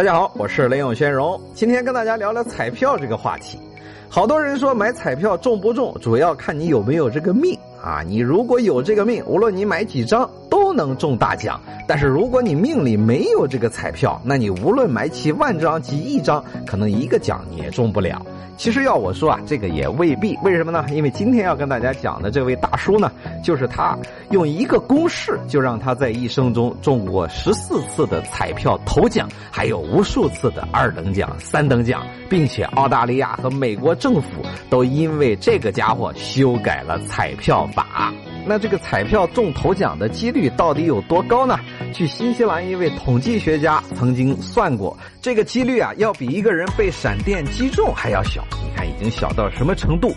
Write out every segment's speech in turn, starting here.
大家好，我是雷永轩荣，今天跟大家聊聊彩票这个话题。好多人说买彩票中不中，主要看你有没有这个命啊。你如果有这个命，无论你买几张都能中大奖。但是如果你命里没有这个彩票，那你无论买几万张、几亿张，可能一个奖你也中不了。其实要我说啊，这个也未必。为什么呢？因为今天要跟大家讲的这位大叔呢，就是他用一个公式就让他在一生中中过十四次的彩票头奖，还有无数次的二等奖、三等奖，并且澳大利亚和美国政府都因为这个家伙修改了彩票法。那这个彩票中头奖的几率到底有多高呢？据新西兰一位统计学家曾经算过，这个几率啊，要比一个人被闪电击中还要小。你看，已经小到什么程度？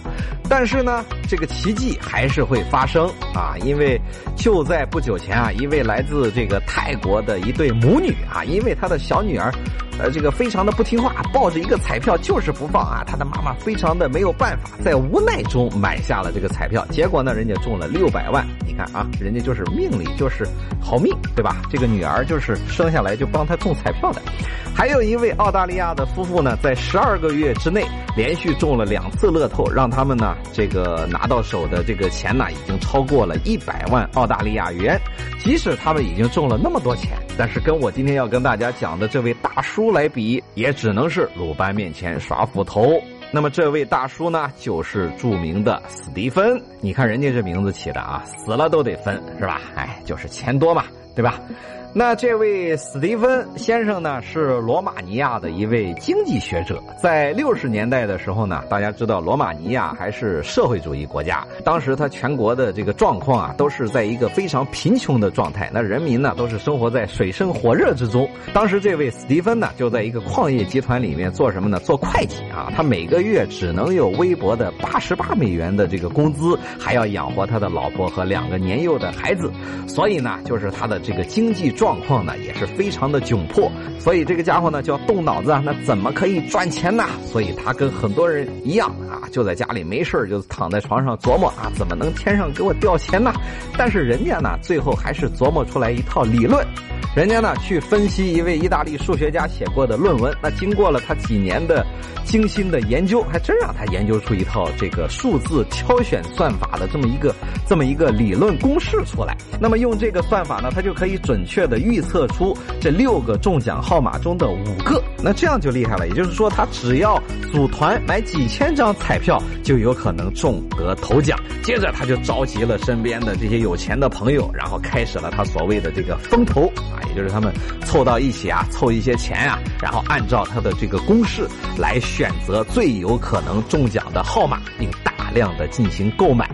但是呢，这个奇迹还是会发生啊！因为就在不久前啊，一位来自这个泰国的一对母女啊，因为他的小女儿。呃，这个非常的不听话，抱着一个彩票就是不放啊！他的妈妈非常的没有办法，在无奈中买下了这个彩票，结果呢，人家中了六百万。你看啊，人家就是命里就是好命，对吧？这个女儿就是生下来就帮他中彩票的。还有一位澳大利亚的夫妇呢，在十二个月之内连续中了两次乐透，让他们呢这个拿到手的这个钱呢，已经超过了一百万澳大利亚元。即使他们已经中了那么多钱，但是跟我今天要跟大家讲的这位大叔来比，也只能是鲁班面前耍斧头。那么这位大叔呢，就是著名的史蒂芬。你看人家这名字起的啊，死了都得分，是吧？哎，就是钱多嘛，对吧？那这位史蒂芬先生呢，是罗马尼亚的一位经济学者。在六十年代的时候呢，大家知道罗马尼亚还是社会主义国家，当时他全国的这个状况啊，都是在一个非常贫穷的状态。那人民呢，都是生活在水深火热之中。当时这位史蒂芬呢，就在一个矿业集团里面做什么呢？做会计啊。他每个月只能有微薄的八十八美元的这个工资，还要养活他的老婆和两个年幼的孩子。所以呢，就是他的这个经济。状状况呢也是非常的窘迫，所以这个家伙呢就要动脑子啊，那怎么可以赚钱呢？所以他跟很多人一样啊，就在家里没事就躺在床上琢磨啊，怎么能天上给我掉钱呢？但是人家呢，最后还是琢磨出来一套理论。人家呢去分析一位意大利数学家写过的论文，那经过了他几年的精心的研究，还真让他研究出一套这个数字挑选算法的这么一个这么一个理论公式出来。那么用这个算法呢，他就可以准确的预测出这六个中奖号码中的五个。那这样就厉害了，也就是说他只要组团买几千张彩票，就有可能中得头奖。接着他就召集了身边的这些有钱的朋友，然后开始了他所谓的这个风投啊。也就是他们凑到一起啊，凑一些钱啊，然后按照他的这个公式来选择最有可能中奖的号码，并大量的进行购买。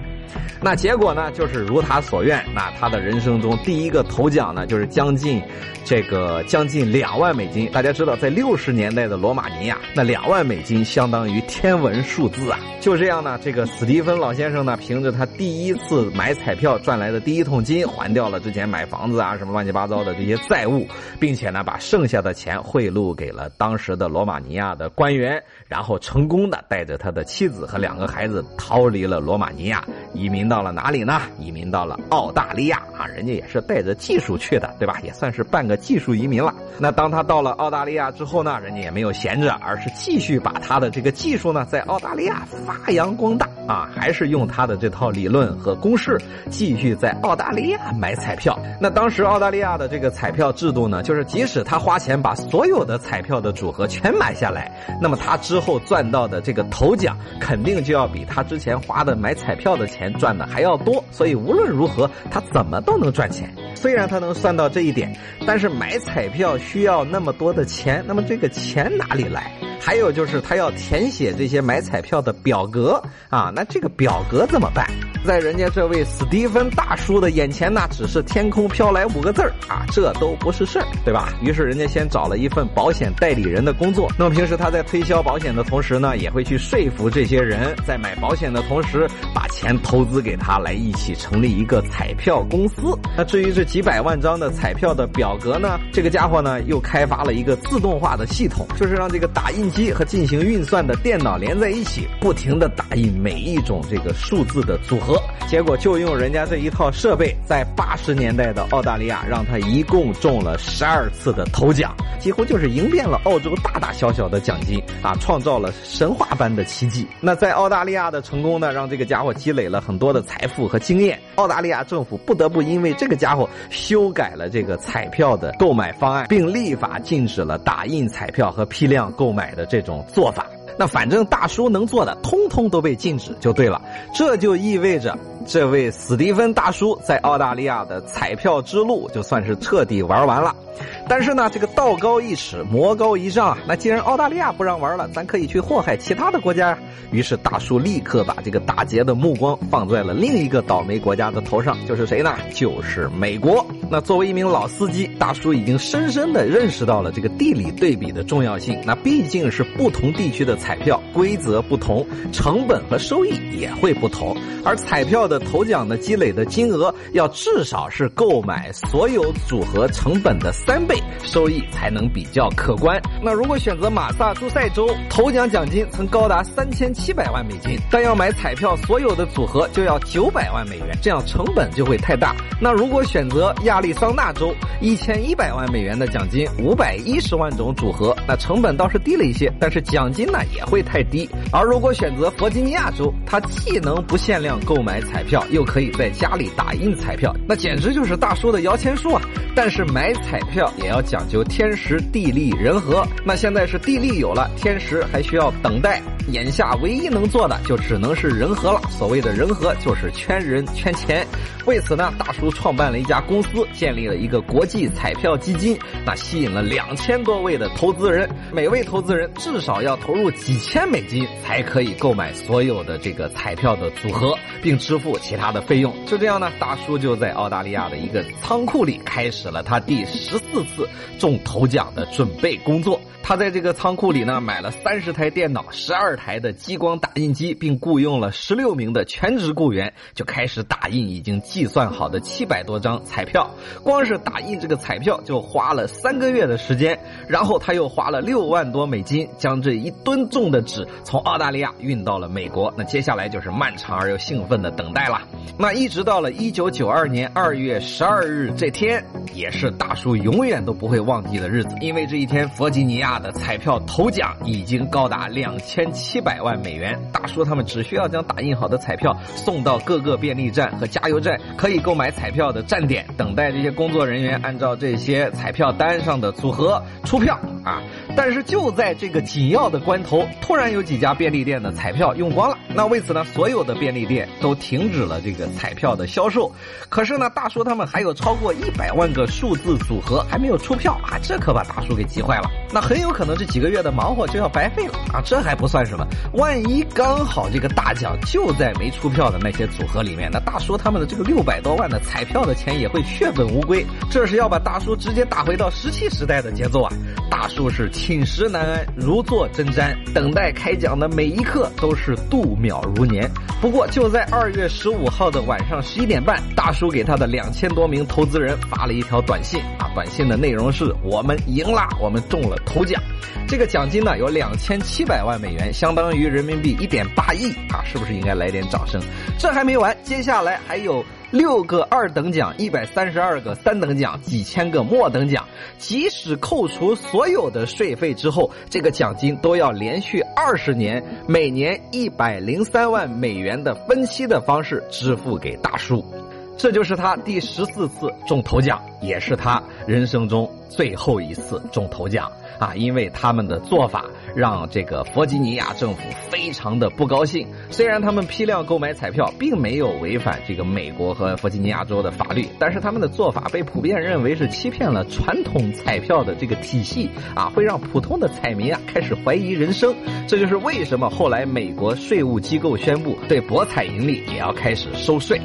那结果呢，就是如他所愿。那他的人生中第一个头奖呢，就是将近这个将近两万美金。大家知道，在六十年代的罗马尼亚，那两万美金相当于天文数字啊。就这样呢，这个史蒂芬老先生呢，凭着他第一次买彩票赚来的第一桶金，还掉了之前买房子啊什么乱七八糟的这些债务，并且呢，把剩下的钱贿赂给了当时的罗马尼亚的官员，然后成功的带着他的妻子和两个孩子逃离了罗马尼亚，移民。到了哪里呢？移民到了澳大利亚啊，人家也是带着技术去的，对吧？也算是半个技术移民了。那当他到了澳大利亚之后呢，人家也没有闲着，而是继续把他的这个技术呢，在澳大利亚发扬光大啊，还是用他的这套理论和公式，继续在澳大利亚买彩票。那当时澳大利亚的这个彩票制度呢，就是即使他花钱把所有的彩票的组合全买下来，那么他之后赚到的这个头奖，肯定就要比他之前花的买彩票的钱赚。还要多，所以无论如何，他怎么都能赚钱。虽然他能算到这一点，但是买彩票需要那么多的钱，那么这个钱哪里来？还有就是他要填写这些买彩票的表格啊，那这个表格怎么办？在人家这位史蒂芬大叔的眼前呢，只是天空飘来五个字儿啊，这都不是事儿，对吧？于是人家先找了一份保险代理人的工作。那么平时他在推销保险的同时呢，也会去说服这些人在买保险的同时，把钱投资给他，来一起成立一个彩票公司。那至于这几百万张的彩票的表格呢，这个家伙呢又开发了一个自动化的系统，就是让这个打印机和进行运算的电脑连在一起，不停的打印每一种这个数字的组合。结果就用人家这一套设备，在八十年代的澳大利亚，让他一共中了十二次的头奖，几乎就是赢遍了澳洲大大小小的奖金啊，创造了神话般的奇迹。那在澳大利亚的成功呢，让这个家伙积累了很多的财富和经验。澳大利亚政府不得不因为这个家伙修改了这个彩票的购买方案，并立法禁止了打印彩票和批量购买的这种做法。那反正大叔能做的，通通都被禁止就对了。这就意味着，这位史蒂芬大叔在澳大利亚的彩票之路就算是彻底玩完了。但是呢，这个道高一尺，魔高一丈啊。那既然澳大利亚不让玩了，咱可以去祸害其他的国家。于是大叔立刻把这个打劫的目光放在了另一个倒霉国家的头上，就是谁呢？就是美国。那作为一名老司机，大叔已经深深的认识到了这个地理对比的重要性。那毕竟是不同地区的彩票规则不同，成本和收益也会不同。而彩票的头奖的积累的金额要至少是购买所有组合成本的三倍，收益才能比较可观。那如果选择马萨诸塞州，头奖奖金曾高达三千七百万美金，但要买彩票所有的组合就要九百万美元，这样成本就会太大。那如果选择亚利桑那州，一千一百万美元的奖金，五百一十万种组合，那成本倒是低了一些，但是奖金呢也会太低。而如果选择弗吉尼亚州，它既能不限量购买彩票，票又可以在家里打印彩票，那简直就是大叔的摇钱树啊！但是买彩票也要讲究天时地利人和。那现在是地利有了，天时还需要等待。眼下唯一能做的就只能是人和了。所谓的人和，就是圈人圈钱。为此呢，大叔创办了一家公司，建立了一个国际彩票基金，那吸引了两千多位的投资人，每位投资人至少要投入几千美金，才可以购买所有的这个彩票的组合，并支付付其他的费用。就这样呢，大叔就在澳大利亚的一个仓库里开始了他第十四次中头奖的准备工作。他在这个仓库里呢，买了三十台电脑，十二台的激光打印机，并雇佣了十六名的全职雇员，就开始打印已经计算好的七百多张彩票。光是打印这个彩票就花了三个月的时间，然后他又花了六万多美金，将这一吨重的纸从澳大利亚运到了美国。那接下来就是漫长而又兴奋的等待了。那一直到了一九九二年二月十二日这天，也是大叔永远都不会忘记的日子，因为这一天弗吉尼亚。的彩票头奖已经高达两千七百万美元。大叔他们只需要将打印好的彩票送到各个便利站和加油站，可以购买彩票的站点，等待这些工作人员按照这些彩票单上的组合出票啊。但是就在这个紧要的关头，突然有几家便利店的彩票用光了。那为此呢，所有的便利店都停止了这个彩票的销售。可是呢，大叔他们还有超过一百万个数字组合还没有出票啊，这可把大叔给急坏了。那很有可能这几个月的忙活就要白费了啊！这还不算什么，万一刚好这个大奖就在没出票的那些组合里面，那大叔他们的这个六百多万的彩票的钱也会血本无归。这是要把大叔直接打回到石器时代的节奏啊！大叔是寝食难安，如坐针毡，等待开奖的每一刻都是度秒如年。不过就在二月十五号的晚上十一点半，大叔给他的两千多名投资人发了一条短信啊，短信的内容是：我们赢了，我们中了。头奖，这个奖金呢有两千七百万美元，相当于人民币一点八亿啊！是不是应该来点掌声？这还没完，接下来还有六个二等奖，一百三十二个三等奖，几千个末等奖。即使扣除所有的税费之后，这个奖金都要连续二十年，每年一百零三万美元的分期的方式支付给大叔。这就是他第十四次中头奖，也是他人生中最后一次中头奖。啊，因为他们的做法让这个弗吉尼亚政府非常的不高兴。虽然他们批量购买彩票并没有违反这个美国和弗吉尼亚州的法律，但是他们的做法被普遍认为是欺骗了传统彩票的这个体系啊，会让普通的彩民啊开始怀疑人生。这就是为什么后来美国税务机构宣布对博彩盈利也要开始收税。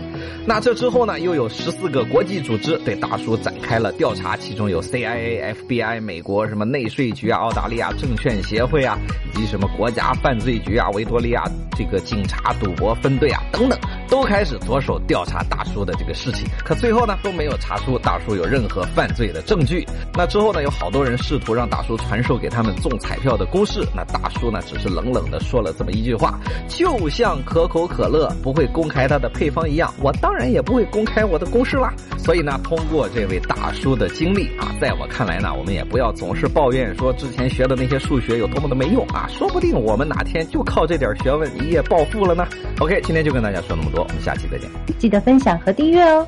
那这之后呢，又有十四个国际组织对大叔展开了调查，其中有 CIA、FBI、美国什么内税局啊、澳大利亚证券协会啊，以及什么国家犯罪局啊、维多利亚这个警察赌博分队啊等等，都开始着手调查大叔的这个事情。可最后呢，都没有查出大叔有任何犯罪的证据。那之后呢，有好多人试图让大叔传授给他们中彩票的公式。那大叔呢，只是冷冷的说了这么一句话：“就像可口可乐不会公开它的配方一样，我当然也不会公开我的公式啦。”所以呢，通过这位大叔的经历啊，在我看来呢，我们也不要总是抱怨说之前学的那些数学有多么的没用啊，说不定我们哪天就靠这点学问一夜暴富了呢。OK，今天就跟大家说那么多我们下期再见，记得分享和订阅哦。